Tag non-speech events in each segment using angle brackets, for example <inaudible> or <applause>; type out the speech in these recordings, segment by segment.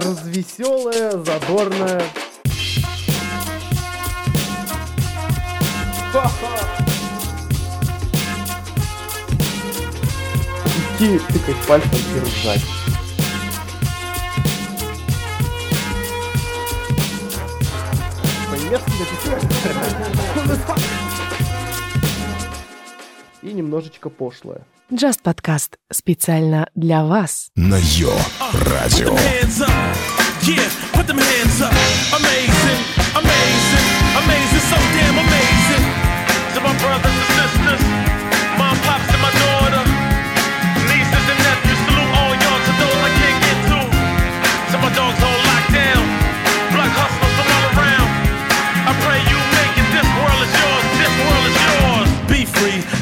развеселая, задорная. Идти тыкать пальцем и ржать. И немножечко пошлое. Just подкаст специально для вас. На Йо-Радио. hands up. Yeah, put them hands up. Amazing,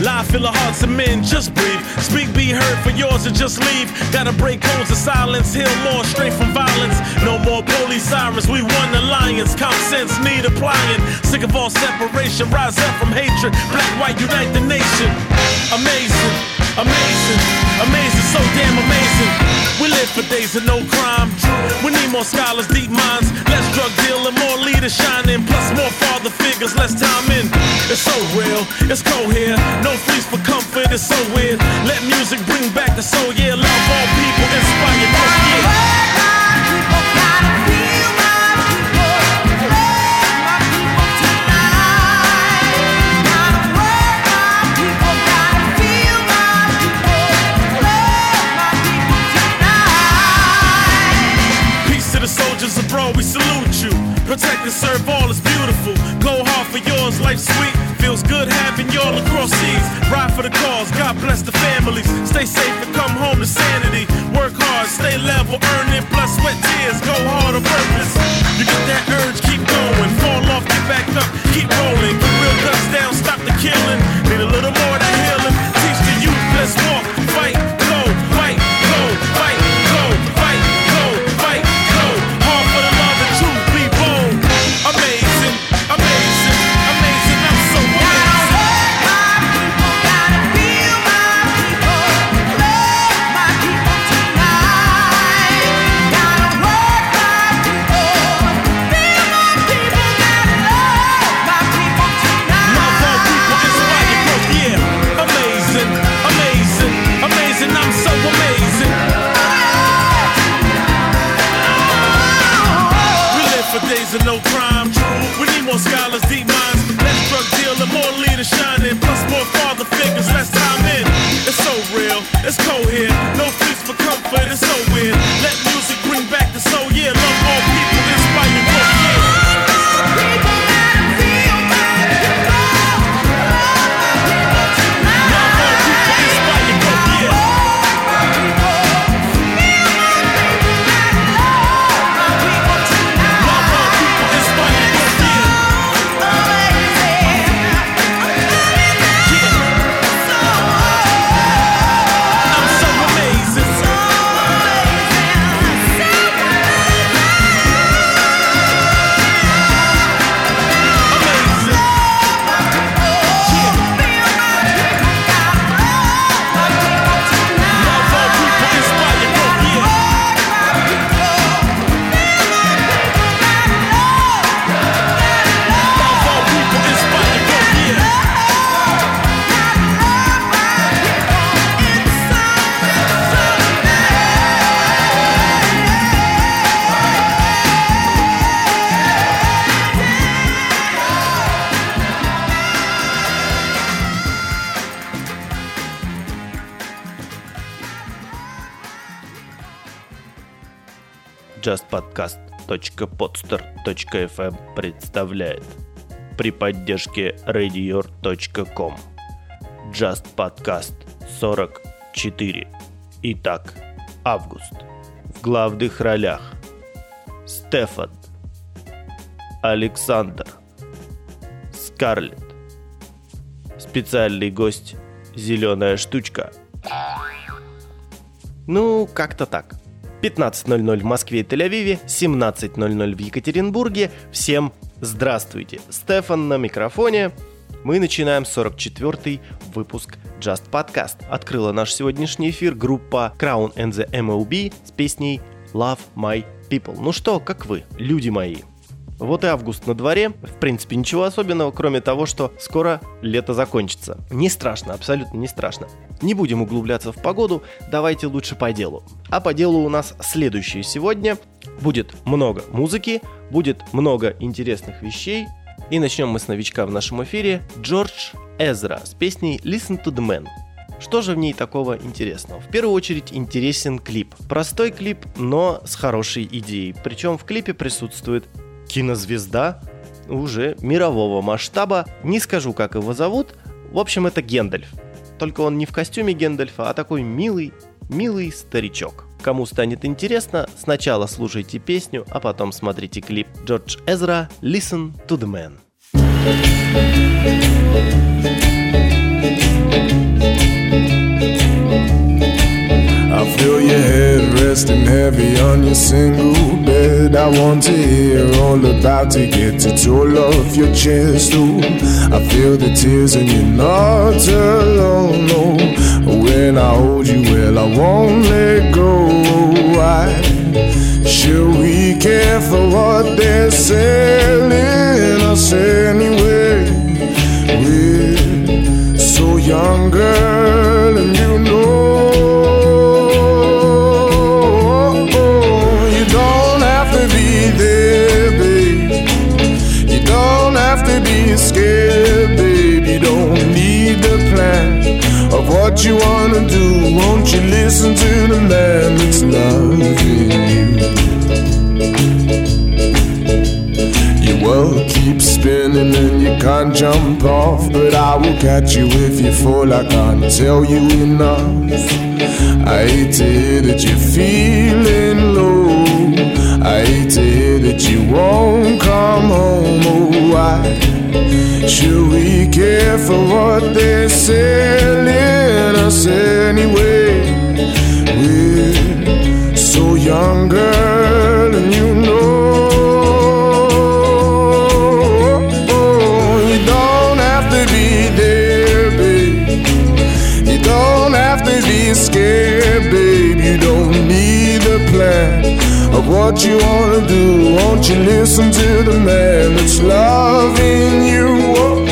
Life fill the hearts of men. Just breathe. Speak, be heard for yours, and just leave. Gotta break codes of silence. Heal more straight from violence. No more police sirens. We won the lions. Common sense need applying. Sick of all separation. Rise up from hatred. Black, white, unite the nation. Amazing. Amazing. Amazing. So damn amazing. We live for days of no crime. We need more scholars, deep minds. Less drug dealing, more leaders shining. Plus more father figures, less time in. It's so real, it's cold here. No fleece for comfort, it's so weird. Let music bring back the soul, yeah. Love all people, inspire both, yeah. For the cause, God bless the families. Stay safe and come home to sanity. Work hard, stay level, earn it, blood, sweat, tears. Go hard on purpose. You get that urge, keep going. Fall off, get back up, keep rolling. Put real guns down, stop the killing. Need a little more than healing. Teach the youth, let's walk, justpodcast.podster.fm представляет. При поддержке radior.com Just Podcast 44 Итак, август. В главных ролях Стефан Александр Скарлетт. Специальный гость Зеленая штучка Ну, как-то так 15.00 в Москве и Тель-Авиве, 17.00 в Екатеринбурге. Всем здравствуйте! Стефан на микрофоне. Мы начинаем 44-й выпуск Just Podcast. Открыла наш сегодняшний эфир группа Crown and the MLB с песней Love My People. Ну что, как вы, люди мои? Вот и август на дворе. В принципе, ничего особенного, кроме того, что скоро лето закончится. Не страшно, абсолютно не страшно. Не будем углубляться в погоду, давайте лучше по делу. А по делу у нас следующее сегодня. Будет много музыки, будет много интересных вещей. И начнем мы с новичка в нашем эфире. Джордж Эзра с песней Listen to the Man. Что же в ней такого интересного? В первую очередь интересен клип. Простой клип, но с хорошей идеей. Причем в клипе присутствует кинозвезда уже мирового масштаба. Не скажу, как его зовут. В общем, это Гендальф. Только он не в костюме Гендальфа, а такой милый, милый старичок. Кому станет интересно, сначала слушайте песню, а потом смотрите клип Джордж Эзра «Listen to the Man». I feel your head resting heavy on your single bed. I want to hear all about it, get it all off your chest. Ooh, I feel the tears and you're not alone. No, when I hold you, well, I won't let go. Why should we care for what they're selling us anyway? We're so young, girl, catch you if you fall. I can't tell you enough. I hate to hear that you're feeling low. I hate to hear that you won't come home. Oh, why should we care for what they're selling us anyway? We're so young, girl, what you wanna do. Won't you listen to the man that's loving you?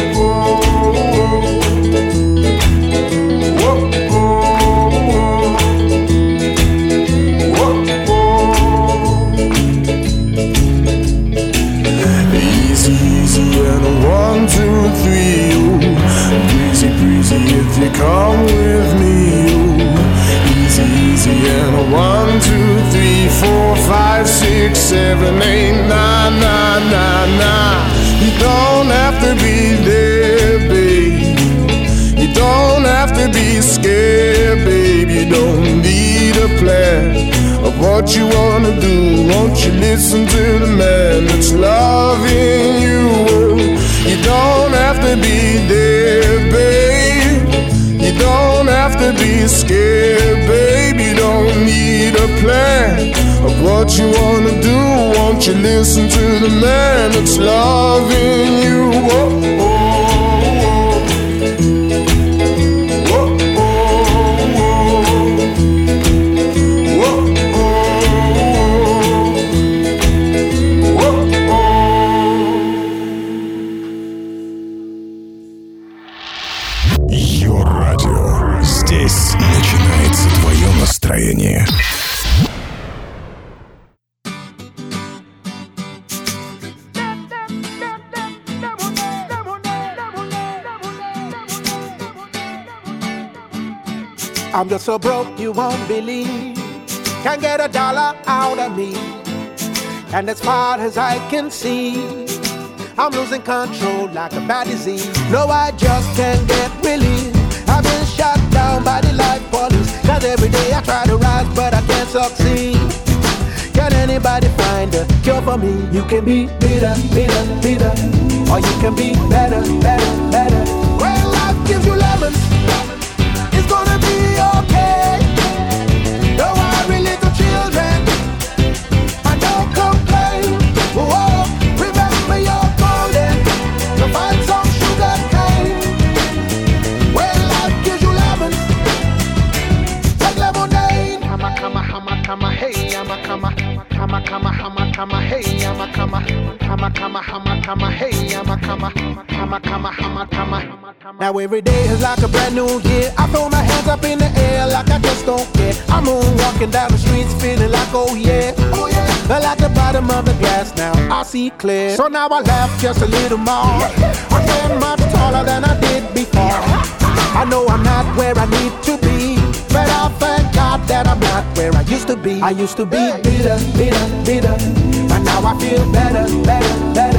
Six, seven, eight, nine, nine, nine, nine. You don't have to be there, babe. You don't have to be scared, babe. You don't need a plan of what you wanna do. Won't you listen to the man that's loving you? You don't have to be there, babe. You don't have to be scared, babe. You don't need a plan of what you wanna do. Won't you listen to the man that's loving you? Can't get a dollar out of me. And as far as I can see, I'm losing control like a bad disease. No, I just can't get relief. I've been shot down by the life police. Cause every day I try to rise, but I can't succeed. Can anybody find a cure for me? You can be bitter, bitter, bitter. Or you can be better, better, Now every day is like a brand new year. I throw my hands up in the air like I just don't care. I'm on walking down the streets feeling like oh yeah, oh yeah. But at the bottom of the glass now I see clear. So now I laugh just a little more. I stand much taller than I did before. I know I'm not where I need to be. But I thank God that I'm not where I used to be. I used to be bitter, bitter, bitter. And now I feel better, better, better.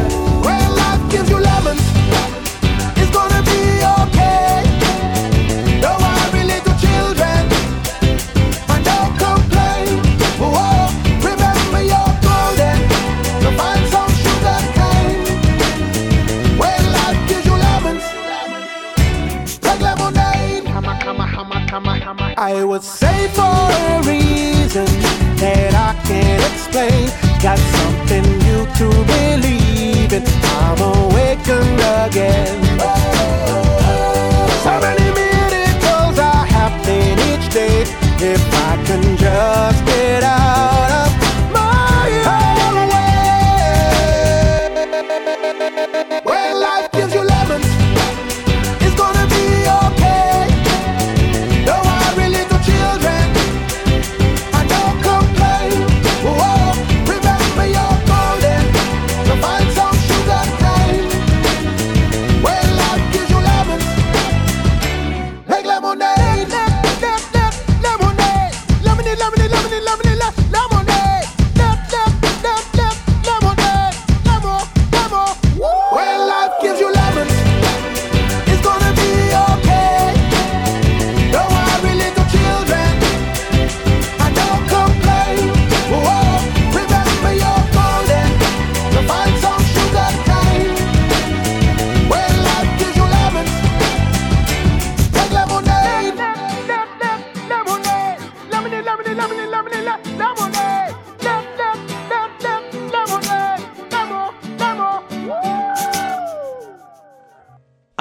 I would say for a reason that I can't explain. Got something new to believe in. I'm awakened again. So many miracles are happening each day. If I can just get out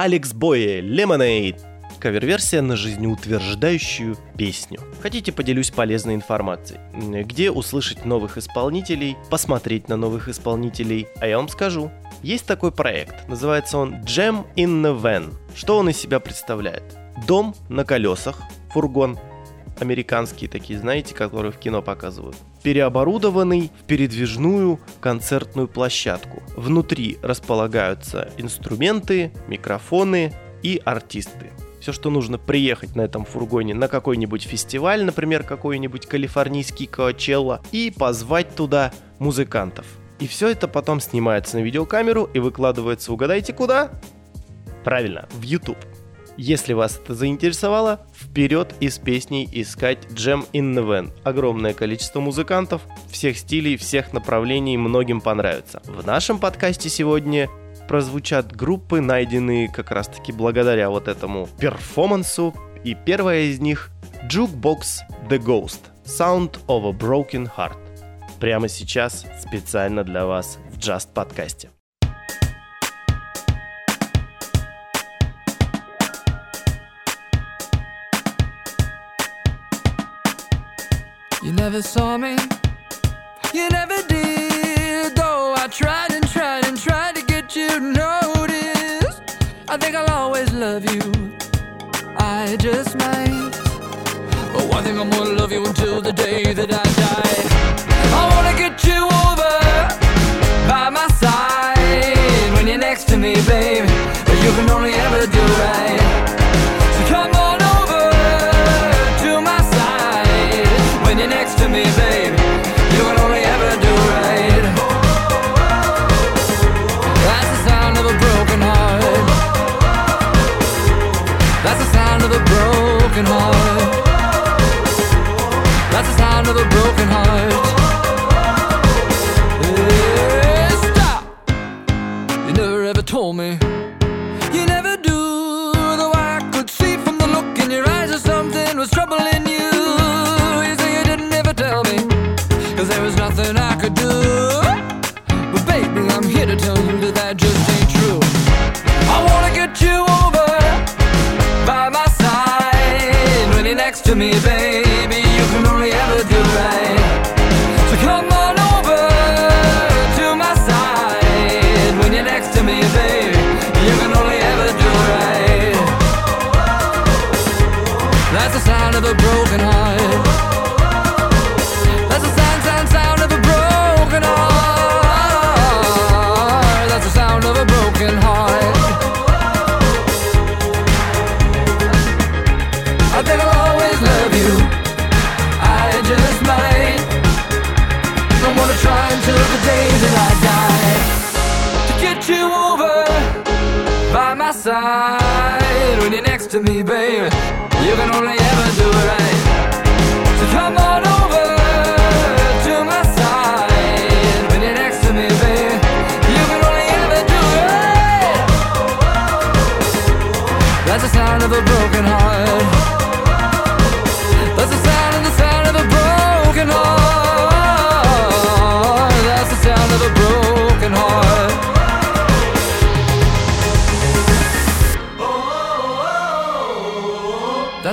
Алекс Бои Lemonade. Кавер-версия на жизнеутверждающую песню. Хотите, поделюсь полезной информацией. Где услышать новых исполнителей, посмотреть на новых исполнителей. А я вам скажу. Есть такой проект. Называется он Jam in the Van. Что он из себя представляет? Дом на колесах, фургон, американские такие, знаете, которые в кино показывают, переоборудованный в передвижную концертную площадку. Внутри располагаются инструменты, микрофоны и артисты. Все, что нужно приехать на этом фургоне на какой-нибудь фестиваль, например, какой-нибудь калифорнийский Коачелла, и позвать туда музыкантов. И все это потом снимается на видеокамеру и выкладывается, угадайте куда? Правильно, в YouTube. Если вас это заинтересовало, вперед и с песней искать Jam in the Van. Огромное количество музыкантов, всех стилей, всех направлений, многим понравится. В нашем подкасте сегодня прозвучат группы, найденные как раз таки благодаря вот этому перформансу. И первая из них Jukebox The Ghost Sound of a Broken Heart. Прямо сейчас специально для вас в Just подкасте. You never saw me, you never did. Though I tried and tried and tried to get you to notice. I think I'll always love you. I just might. But one thing I'm gonna love you until the day that I die. I wanna get you over by my side when you're next to me, baby. Broken heart.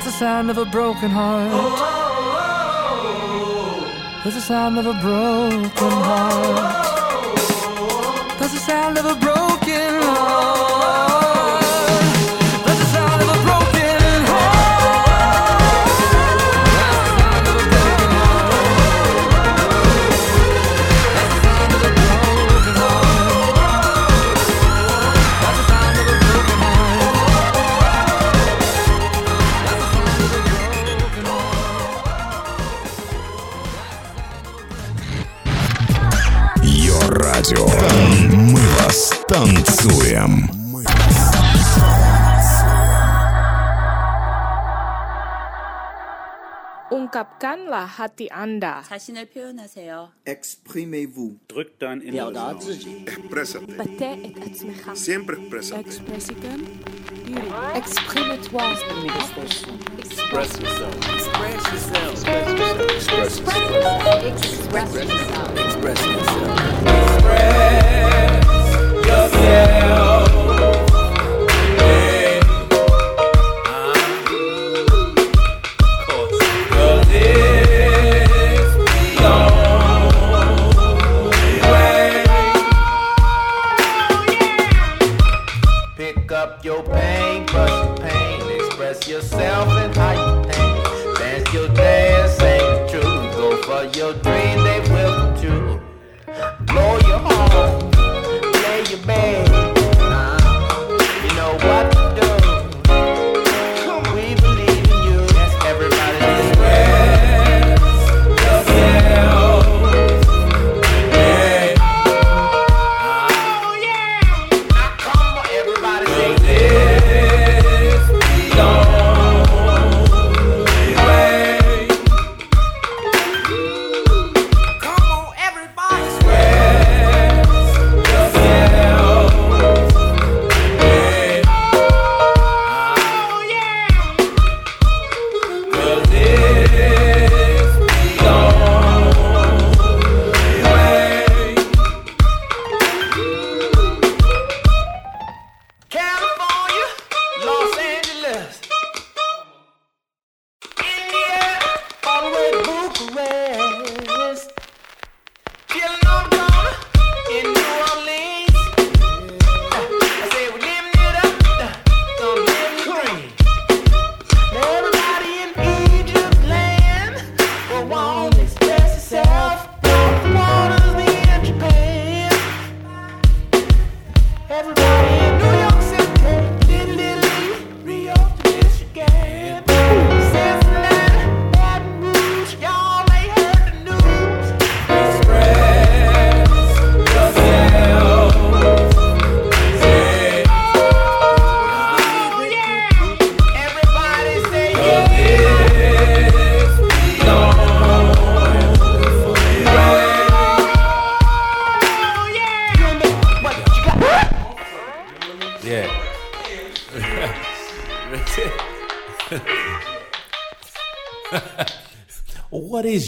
That's the sound of a broken heart. That's the sound of a broken heart. That's the sound of a broken heart. Ungkapkanlah hati Anda. 자신을 표현하세요. Exprimez-vous. Drückt dann in Exprésate. Bate et atzmecha. Siempre exprésate. Expressicum. Exprime-toi. Express yourself. Express yourself. Express yourself. Express yourself. Express yourself. Express yourself. Express yourself.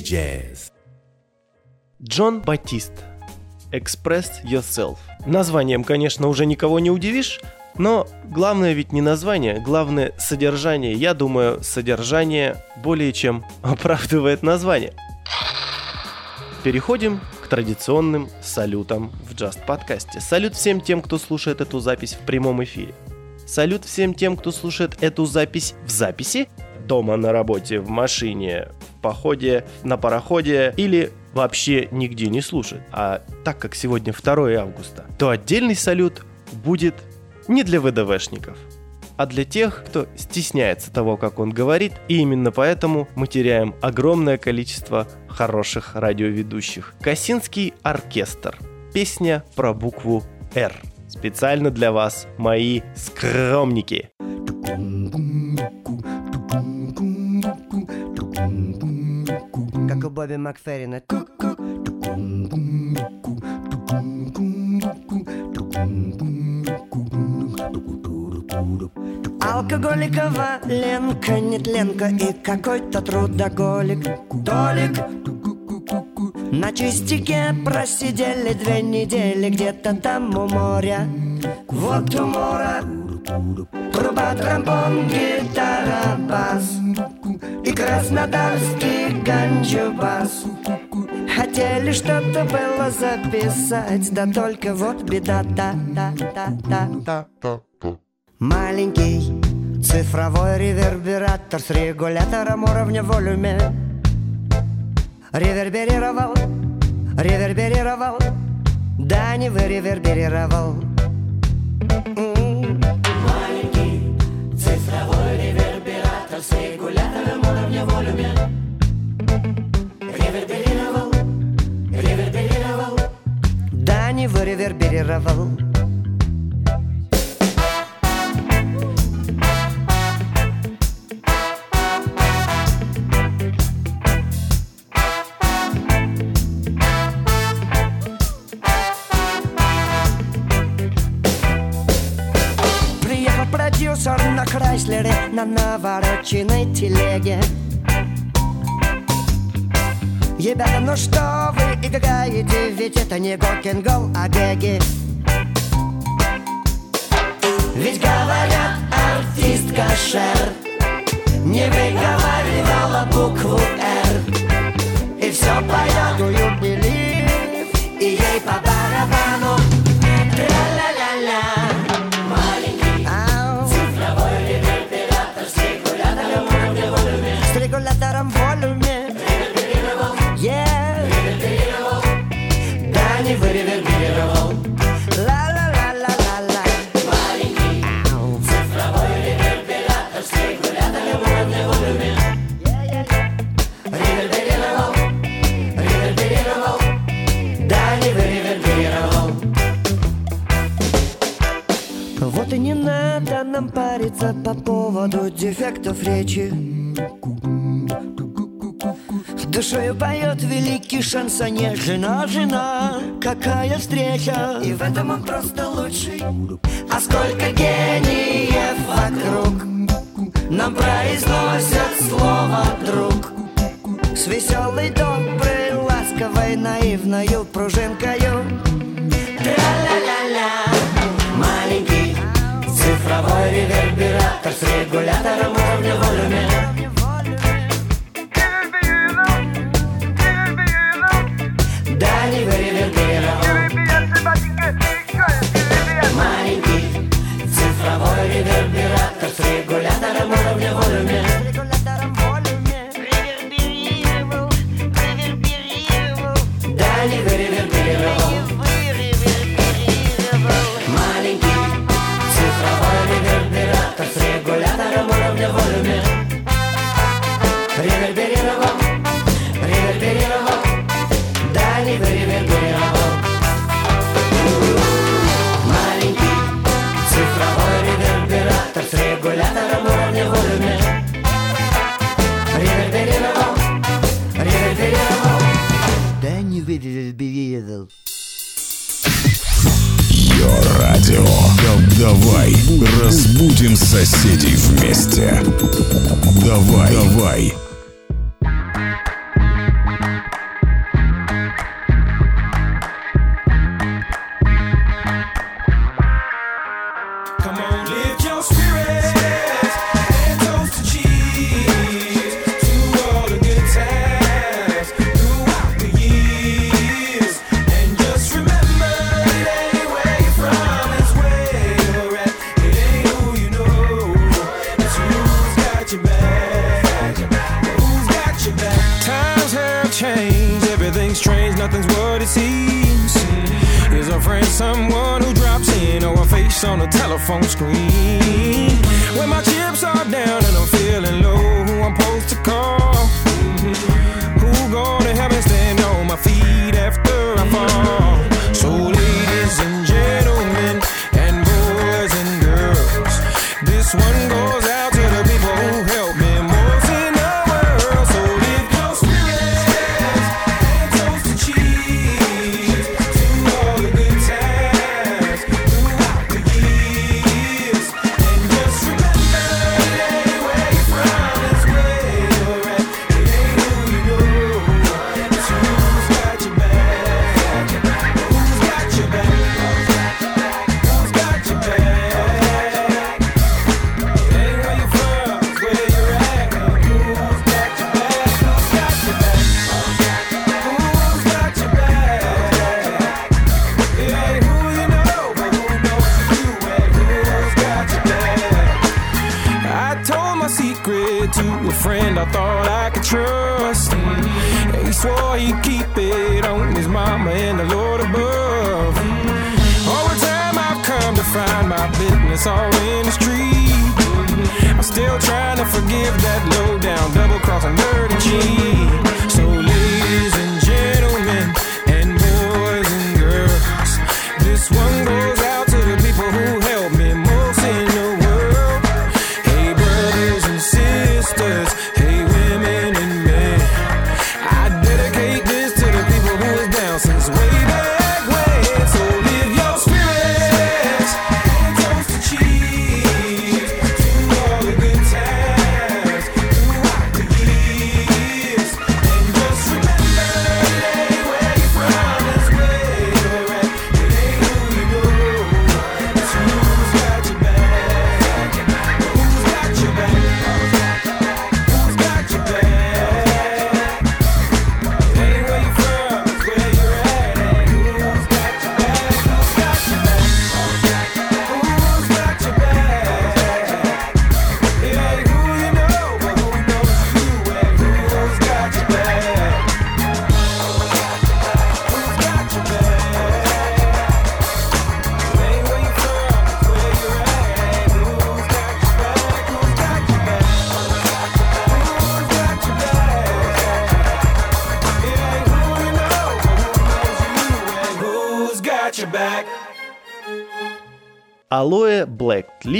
Jazz? Джон Батист. Express Yourself. Названием, конечно, уже никого не удивишь, но главное ведь не название, главное содержание. Я думаю, содержание более чем <laughs> оправдывает название. Переходим к традиционным салютам в Just подкасте. Салют всем тем, кто слушает эту запись в прямом эфире. Салют всем тем, кто слушает эту запись в записи, дома, на работе, в машине, походе, на пароходе или вообще нигде не слушает. А так как сегодня 2 августа, то отдельный салют будет не для ВДВшников, а для тех, кто стесняется того, как он говорит, и именно поэтому мы теряем огромное количество хороших радиоведущих. Косинский оркестр. Песня про букву «Р». Специально для вас, мои скромники. Как у Бобби Макферрина. Ку-ку. Алкоголикова Ленка, нетленка и какой-то трудоголик. Толик. На чистике просидели две недели где-то там у моря. Вот у моря Труба, тромбон, гитара, бас И краснодарский ганджубас. Хотели что-то было записать Да только вот беда, да, да, да, да, да Маленький цифровой ревербератор С регулятором уровня волюме Реверберировал, реверберировал. Да не выреверберировал М. ревербератор С регулятором уровня волюме Реверберировал, реверберировал. Да не выреверберировал На навороченной телеге. Ребята, ну что вы играете? Ведь это не гокенгол, а гэги. Ведь говорят, артистка Шер Не выговаривала букву «Р» И все поет «Do шансонер Жена, жена, какая встреча? И в этом он просто лучший. А сколько гениев вокруг. Нам произносят слово «друг» С веселой, доброй, ласковой, наивною пружинкою. Тра-ля-ля-ля Маленький цифровой ревербератор С регулятором уровня волюме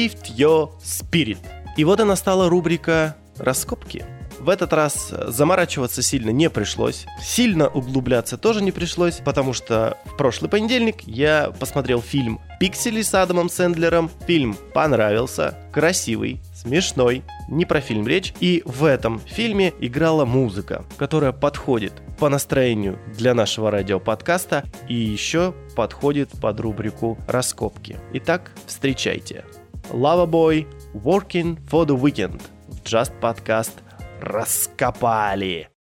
Lift Your Spirit. И вот она стала рубрика «Раскопки». В этот раз э, заморачиваться сильно не пришлось, сильно углубляться тоже не пришлось, потому что в прошлый понедельник я посмотрел фильм «Пиксели» с Адамом Сэндлером. Фильм понравился, красивый, смешной, не про фильм речь. И в этом фильме играла музыка, которая подходит по настроению для нашего радиоподкаста и еще подходит под рубрику «Раскопки». Итак, встречайте. Лавабой Working for the Weekend в Just Podcast раскопали.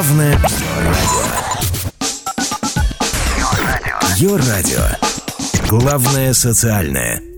Главное радио. Йо радио. Главное социальное.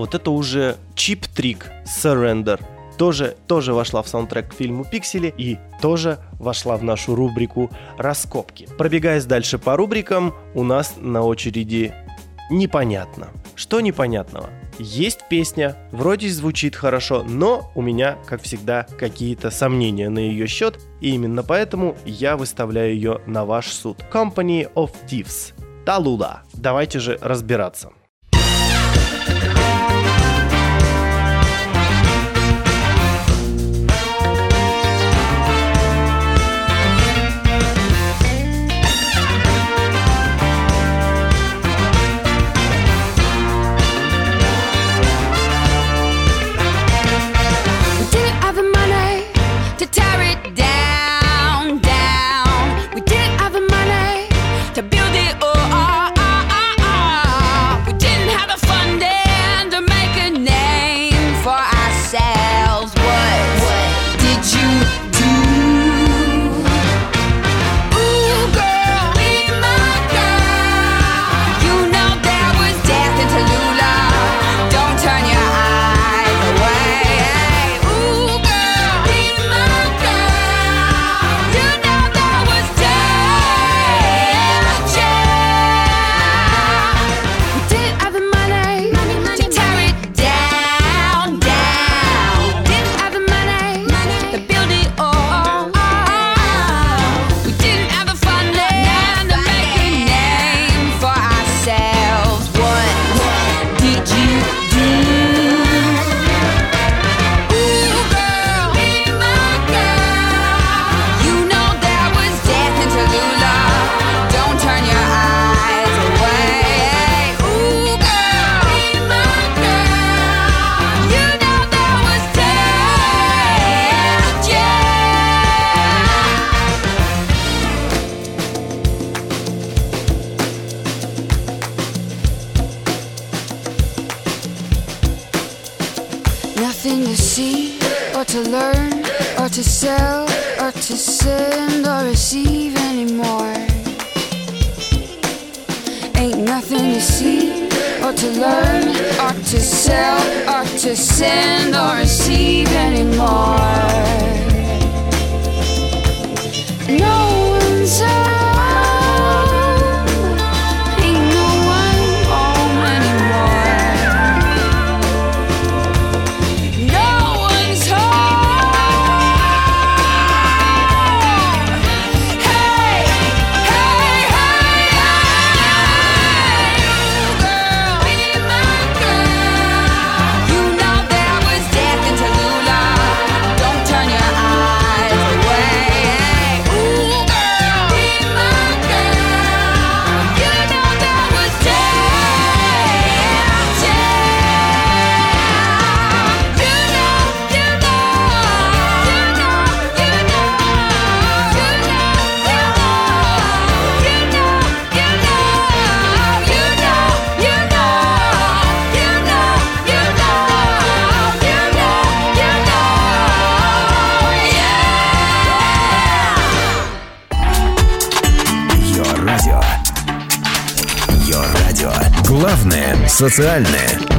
вот это уже чип-трик Surrender. Тоже, тоже вошла в саундтрек к фильму «Пиксели» и тоже вошла в нашу рубрику «Раскопки». Пробегаясь дальше по рубрикам, у нас на очереди «Непонятно». Что непонятного? Есть песня, вроде звучит хорошо, но у меня, как всегда, какие-то сомнения на ее счет, и именно поэтому я выставляю ее на ваш суд. Company of Thieves. Талуда. Давайте же разбираться. Социальное.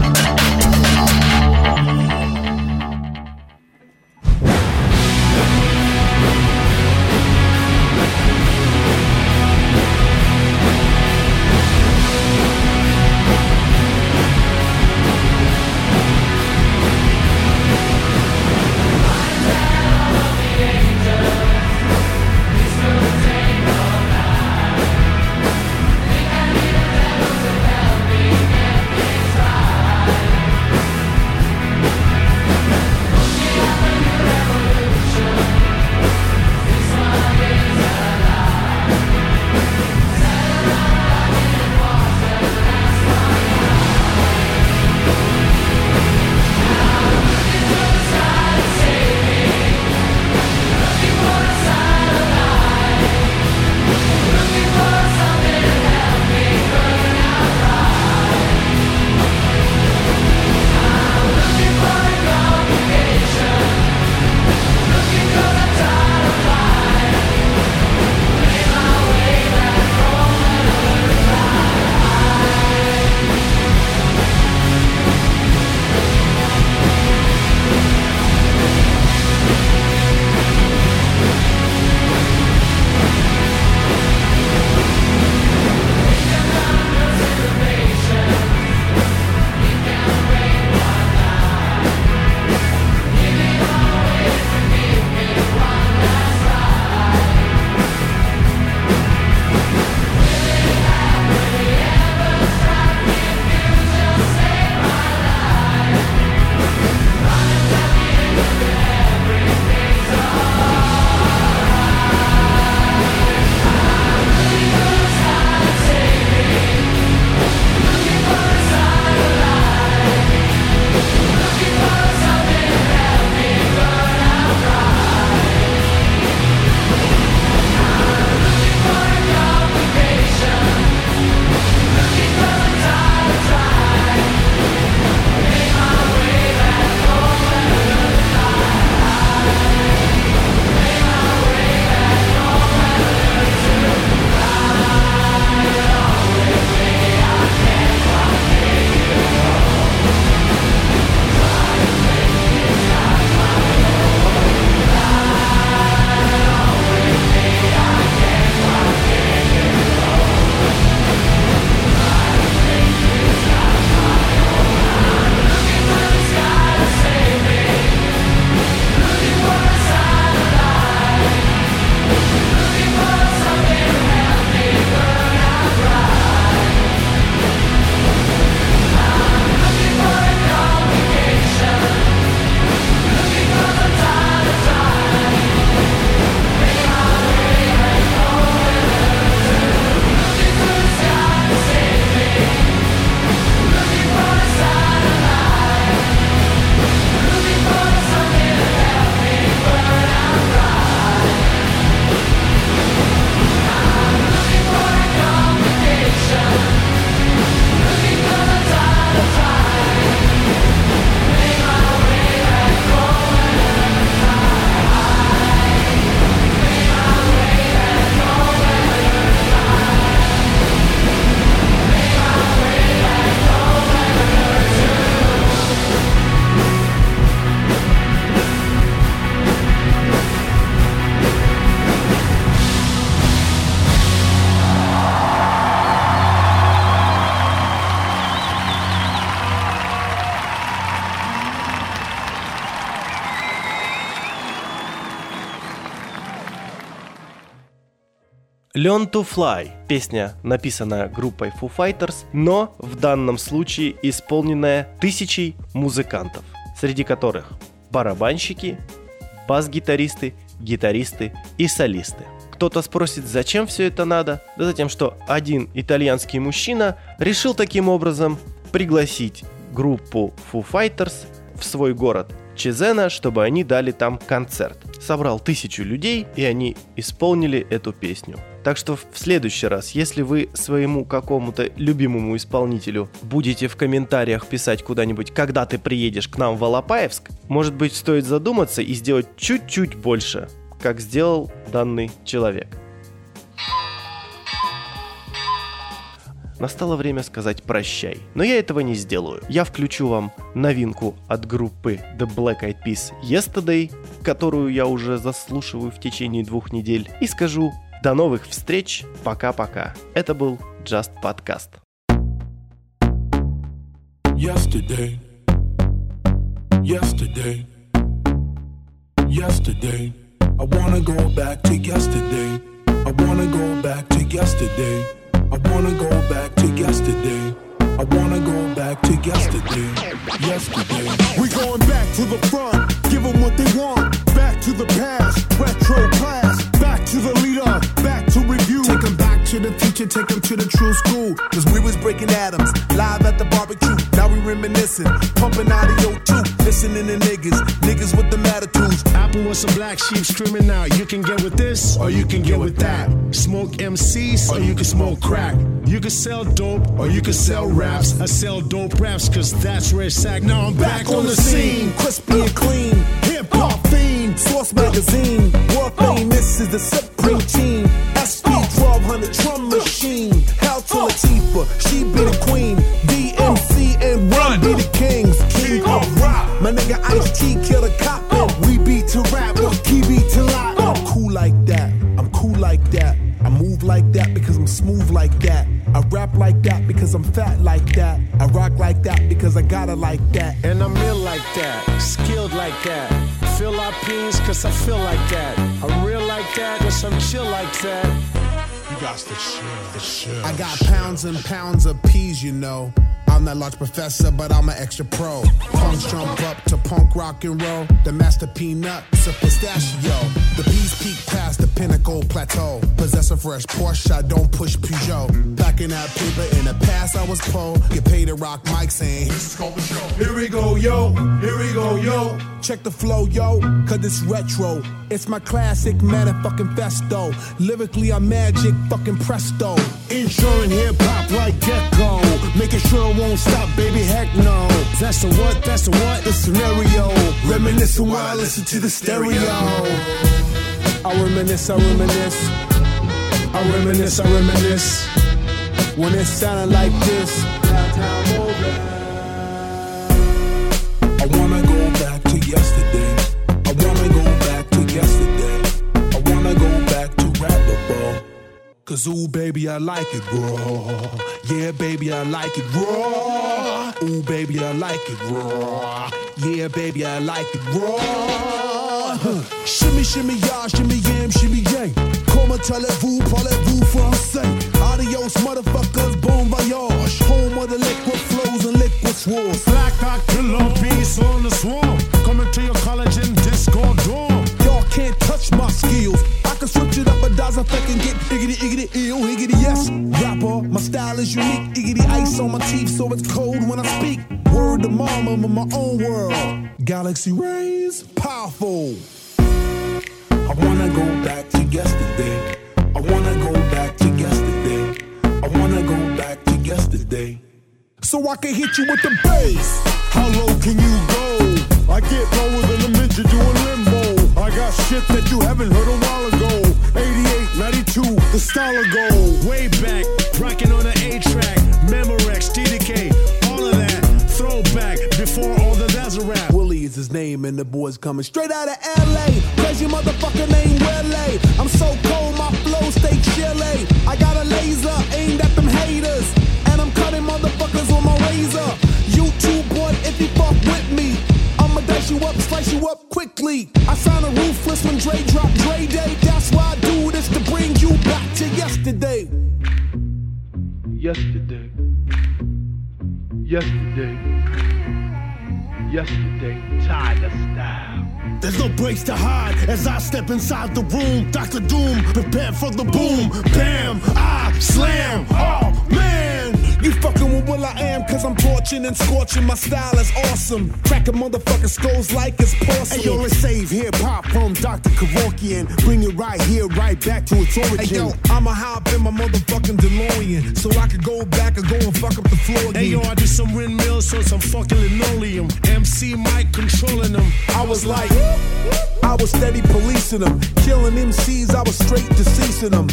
Learn to Fly. Песня, написанная группой Foo Fighters, но в данном случае исполненная тысячей музыкантов, среди которых барабанщики, бас-гитаристы, гитаристы и солисты. Кто-то спросит, зачем все это надо? Да затем, что один итальянский мужчина решил таким образом пригласить группу Foo Fighters в свой город Чезена, чтобы они дали там концерт. Собрал тысячу людей, и они исполнили эту песню. Так что в следующий раз, если вы своему какому-то любимому исполнителю будете в комментариях писать куда-нибудь, когда ты приедешь к нам в Алапаевск, может быть стоит задуматься и сделать чуть-чуть больше, как сделал данный человек. Настало время сказать прощай. Но я этого не сделаю. Я включу вам новинку от группы The Black Eyed Peas Yesterday, которую я уже заслушиваю в течение двух недель, и скажу до новых встреч, пока-пока. Это был Just Podcast. Yesterday, yesterday, yesterday. I wanna go back to yesterday. I wanna go back to yesterday. I wanna go back to yesterday. I wanna go back to yesterday. Yesterday. We going back to the front, give them what they want. Back to the past, retro class. Back to the leader, back to review. Take 'em back to the future, take take 'em to the true school. Cause we was breaking atoms, live at the barbecue. Now we reminiscing, pumping out of your tooth. Listening to niggas, niggas with the attitudes. Apple with some black sheep screaming out. You can get with this, or you can get with that. Smoke MCs, or you can smoke crack. You can sell dope, or you can sell raps. I sell dope raps, cause that's where it's at. Now I'm back, on the scene. crispy and clean. Hip hop fiend. Source magazine, world oh. famous is the supreme Latifah, she be the queen. DMC and Run be the kings. King of rock. My nigga Ice T kill the cop. Oh. We beat to rap, oh. he beat to lie. Oh. I'm cool like that. I'm cool like that. I move like that because I'm smooth like that. I rap like that because I'm fat like that. I rock like that because I gotta like that. And I'm ill like that, The. I got pounds and pounds of peas, you know. I'm that large professor, but I'm an extra pro. Punks jump up to punk rock and roll. The master peanut, a pistachio. The peak past the pinnacle plateau. Possess a fresh Porsche, I don't push Peugeot. Packing that paper in the past, I was poor. Get paid to rock mics saying, Here we go, yo. Here we go, yo. Check the flow, yo, cause it's retro. It's my classic man. fucking festo. Lyrically, I'm magic fucking presto. Insuring hip hop like gecko. Making sure it won't stop, baby, heck no. That's the what, that's the what, the scenario. Reminiscing while I listen to the stereo. I reminisce, I reminisce. I reminisce, I reminisce. When it sounded like this. I wanna go back to yesterday. I wanna go back to yesterday. I wanna go back to ooh, baby, I like it raw. Yeah, baby, I like it raw. Ooh, baby, I like it raw. Yeah, baby, I like it raw. Huh. <coughs> Shimmy, shimmy, y'all, shimmy, yam, shimmy, yang. Comment allez-vous, parlez-vous français? Adios, motherfuckers, bon voyage. Home of the liquid flows and liquid swords. Black Hawk killer beast on the swarm. Coming to your college in disco dorm. Y'all can't touch my skills. I can switch it up a effect and get iggity, iggity, ill, higgity, yes. Style is unique. Iggity ice on my teeth, so it's cold when I speak. Word to mama, in my own world. Galaxy rays, powerful. I wanna go back to yesterday. I wanna go back to yesterday. I wanna go back to yesterday. So I can hit you with the bass. How low can you go? I get lower than a midget doing limbo. I got shit that you haven't heard a while ago. 88, 92, the style of gold. Way back, rocking on an A track. Memorex, TDK, all of that. Throwback before all the rap. Willie is his name, and the boys coming straight out of LA. Crazy motherfucker named Willie. I'm so cold, my flow stay chilly. I got a laser aimed at them haters, and I'm cutting motherfuckers with my razor. You too, boy, if you fuck with me. I'ma dash you up, slice you up quickly. I sound a ruthless when Dre drop Dre Day. That's why I do this to bring you back to yesterday. Yesterday. Yesterday. Yesterday. Tiger style. There's no breaks to hide as I step inside the room. Dr. Doom, prepare for the boom. Bam, I slam. Oh. You fucking with will.i.am, cause I'm torching and scorching. My style is awesome. Cracking motherfucking skulls like it's porcelain. Hey, yo, let's save hip hop from Dr. Kevorkian. Bring it right here, right back to its origin. Hey, yo, I'ma hop in my motherfucking DeLorean. So I could go back and go and fuck up the floor. Hey yo, I did some windmills on some fucking linoleum. MC Mike controlling them. I was like, I was steady policing them. Killing MCs, I was straight deceasing them.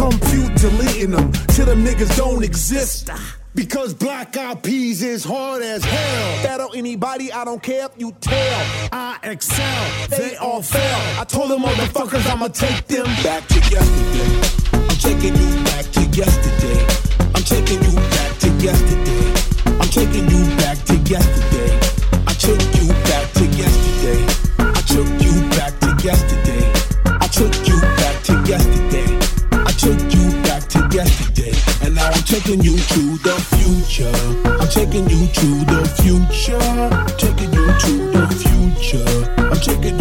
Compute deleting them till them niggas don't exist. Because black eyed peas is hard as hell. Battle anybody, I don't care if you tell. I excel, they all fail. I told them motherfuckers I'ma take them back to yesterday. I'm taking you back to yesterday. I'm taking you back to yesterday. I'm taking you back to yesterday. I took you back to yesterday. I took you back to yesterday. Taking you to the future. I'm taking you to the future. Taking you to the future. I'm taking